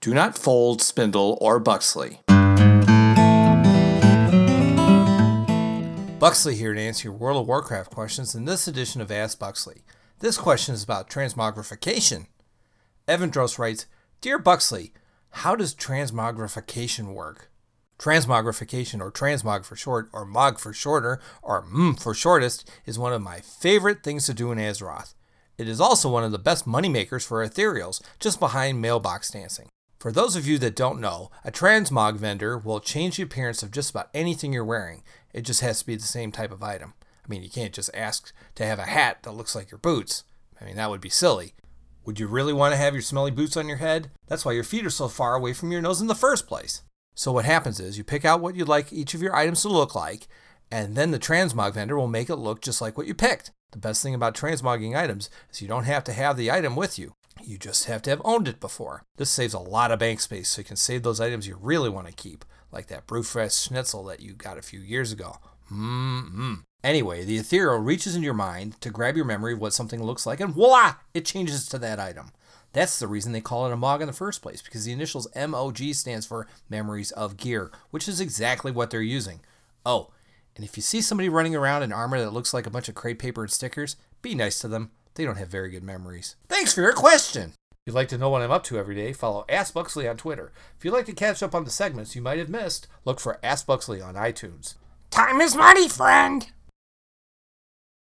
Do not fold Spindle or Buxley. Buxley here to answer your World of Warcraft questions in this edition of Ask Buxley. This question is about transmogrification. Evandros writes Dear Buxley, how does transmogrification work? Transmogrification, or transmog for short, or mog for shorter, or m for shortest, is one of my favorite things to do in Azeroth. It is also one of the best moneymakers for ethereals, just behind mailbox dancing. For those of you that don't know, a transmog vendor will change the appearance of just about anything you're wearing. It just has to be the same type of item. I mean, you can't just ask to have a hat that looks like your boots. I mean, that would be silly. Would you really want to have your smelly boots on your head? That's why your feet are so far away from your nose in the first place. So, what happens is you pick out what you'd like each of your items to look like, and then the transmog vendor will make it look just like what you picked. The best thing about transmogging items is you don't have to have the item with you. You just have to have owned it before. This saves a lot of bank space so you can save those items you really want to keep, like that Brewfest schnitzel that you got a few years ago. Mmm. Anyway, the ethereal reaches into your mind to grab your memory of what something looks like, and voila! It changes to that item. That's the reason they call it a MOG in the first place, because the initials MOG stands for Memories of Gear, which is exactly what they're using. Oh, and if you see somebody running around in armor that looks like a bunch of crepe paper and stickers, be nice to them. They don't have very good memories. Thanks for your question! If you'd like to know what I'm up to every day, follow Ask Buxley on Twitter. If you'd like to catch up on the segments you might have missed, look for Ask Buxley on iTunes. Time is money, friend!